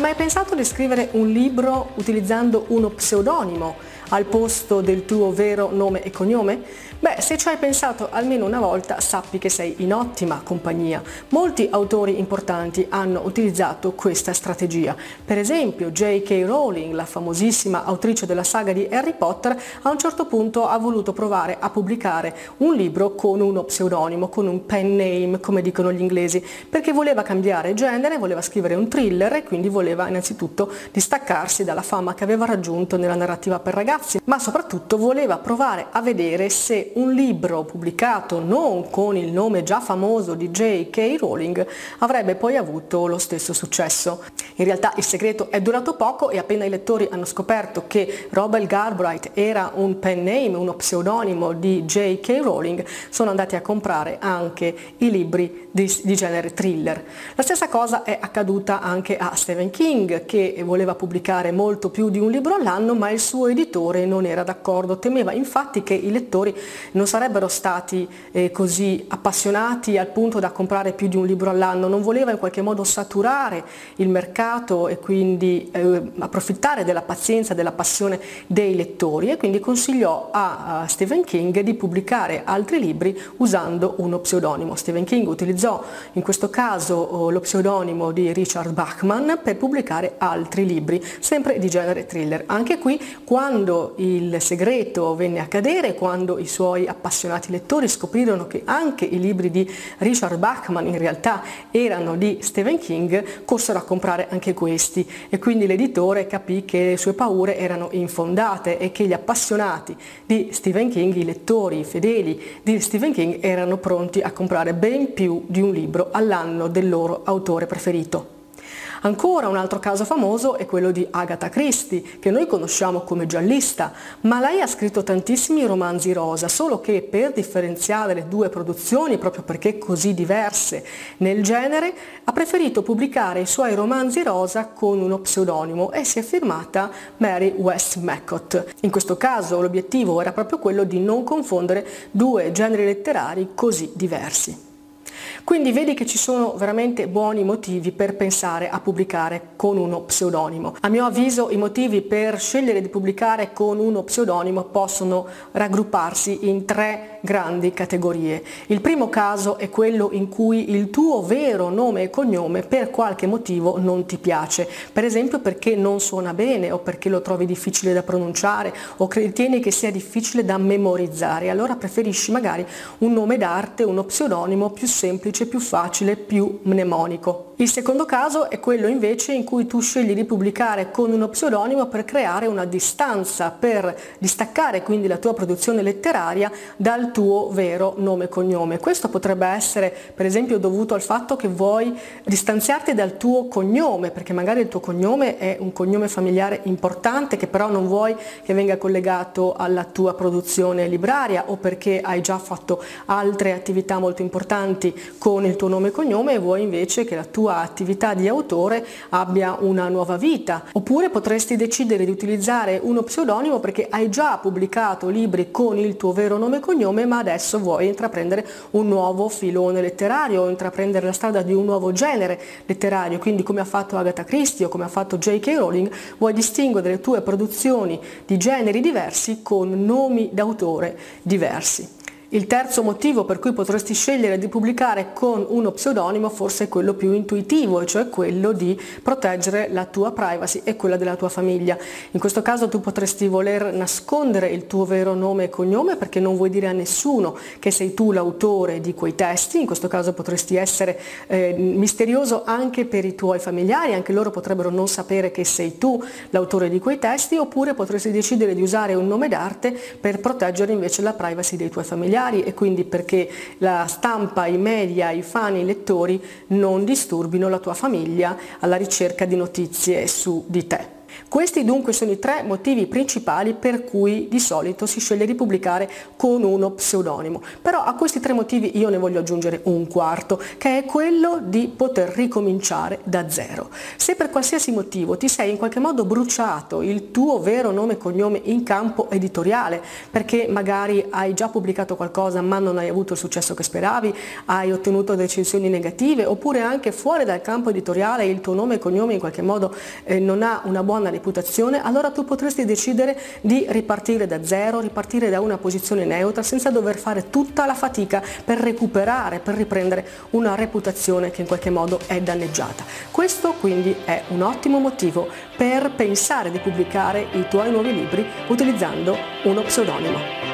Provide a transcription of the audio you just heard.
Mai pensato di scrivere un libro utilizzando uno pseudonimo al posto del tuo vero nome e cognome? Beh, se ci hai pensato almeno una volta, sappi che sei in ottima compagnia. Molti autori importanti hanno utilizzato questa strategia. Per esempio, J.K. Rowling, la famosissima autrice della saga di Harry Potter, a un certo punto ha voluto provare a pubblicare un libro con uno pseudonimo, con un pen name, come dicono gli inglesi, perché voleva cambiare genere, voleva scrivere un thriller e quindi voleva innanzitutto distaccarsi dalla fama che aveva raggiunto nella narrativa per ragazzi, ma soprattutto voleva provare a vedere se un libro pubblicato non con il nome già famoso di J.K. Rowling avrebbe poi avuto lo stesso successo. In realtà il segreto è durato poco e appena i lettori hanno scoperto che Robert Galbraith era un pen name, uno pseudonimo di J.K. Rowling, sono andati a comprare anche i libri di, di genere thriller. La stessa cosa è accaduta anche a Stephen King che voleva pubblicare molto più di un libro all'anno ma il suo editore non era d'accordo, temeva infatti che i lettori non sarebbero stati eh, così appassionati al punto da comprare più di un libro all'anno, non voleva in qualche modo saturare il mercato e quindi eh, approfittare della pazienza, della passione dei lettori e quindi consigliò a, a Stephen King di pubblicare altri libri usando uno pseudonimo. Stephen King utilizzò in questo caso oh, lo pseudonimo di Richard Bachman per pubblicare altri libri, sempre di genere thriller. Anche qui quando il segreto venne a cadere, quando i suoi appassionati lettori scoprirono che anche i libri di Richard Bachman in realtà erano di Stephen King, corsero a comprare anche questi e quindi l'editore capì che le sue paure erano infondate e che gli appassionati di Stephen King, i lettori fedeli di Stephen King erano pronti a comprare ben più di un libro all'anno del loro autore preferito. Ancora un altro caso famoso è quello di Agatha Christie, che noi conosciamo come giallista, ma lei ha scritto tantissimi romanzi rosa, solo che per differenziare le due produzioni, proprio perché così diverse nel genere, ha preferito pubblicare i suoi romanzi rosa con uno pseudonimo e si è firmata Mary Westmacott. In questo caso l'obiettivo era proprio quello di non confondere due generi letterari così diversi. Quindi vedi che ci sono veramente buoni motivi per pensare a pubblicare con uno pseudonimo. A mio avviso i motivi per scegliere di pubblicare con uno pseudonimo possono raggrupparsi in tre grandi categorie. Il primo caso è quello in cui il tuo vero nome e cognome per qualche motivo non ti piace, per esempio perché non suona bene o perché lo trovi difficile da pronunciare o ritieni che sia difficile da memorizzare, allora preferisci magari un nome d'arte, uno pseudonimo più semplice, più facile, più mnemonico. Il secondo caso è quello invece in cui tu scegli di pubblicare con uno pseudonimo per creare una distanza, per distaccare quindi la tua produzione letteraria dal tuo vero nome e cognome. Questo potrebbe essere per esempio dovuto al fatto che vuoi distanziarti dal tuo cognome, perché magari il tuo cognome è un cognome familiare importante che però non vuoi che venga collegato alla tua produzione libraria o perché hai già fatto altre attività molto importanti con il tuo nome e cognome e vuoi invece che la tua attività di autore abbia una nuova vita. Oppure potresti decidere di utilizzare uno pseudonimo perché hai già pubblicato libri con il tuo vero nome e cognome ma adesso vuoi intraprendere un nuovo filone letterario intraprendere la strada di un nuovo genere letterario, quindi come ha fatto Agatha Christie o come ha fatto J.K. Rowling, vuoi distinguere le tue produzioni di generi diversi con nomi d'autore diversi. Il terzo motivo per cui potresti scegliere di pubblicare con uno pseudonimo forse è quello più intuitivo, cioè quello di proteggere la tua privacy e quella della tua famiglia. In questo caso tu potresti voler nascondere il tuo vero nome e cognome perché non vuoi dire a nessuno che sei tu l'autore di quei testi, in questo caso potresti essere eh, misterioso anche per i tuoi familiari, anche loro potrebbero non sapere che sei tu l'autore di quei testi, oppure potresti decidere di usare un nome d'arte per proteggere invece la privacy dei tuoi familiari familiari e quindi perché la stampa, i media, i fan, i lettori non disturbino la tua famiglia alla ricerca di notizie su di te. Questi dunque sono i tre motivi principali per cui di solito si sceglie di pubblicare con uno pseudonimo. Però a questi tre motivi io ne voglio aggiungere un quarto, che è quello di poter ricominciare da zero. Se per qualsiasi motivo ti sei in qualche modo bruciato il tuo vero nome e cognome in campo editoriale, perché magari hai già pubblicato qualcosa ma non hai avuto il successo che speravi, hai ottenuto recensioni negative, oppure anche fuori dal campo editoriale il tuo nome e cognome in qualche modo eh, non ha una buona reputazione, reputazione, allora tu potresti decidere di ripartire da zero, ripartire da una posizione neutra senza dover fare tutta la fatica per recuperare, per riprendere una reputazione che in qualche modo è danneggiata. Questo quindi è un ottimo motivo per pensare di pubblicare i tuoi nuovi libri utilizzando uno pseudonimo.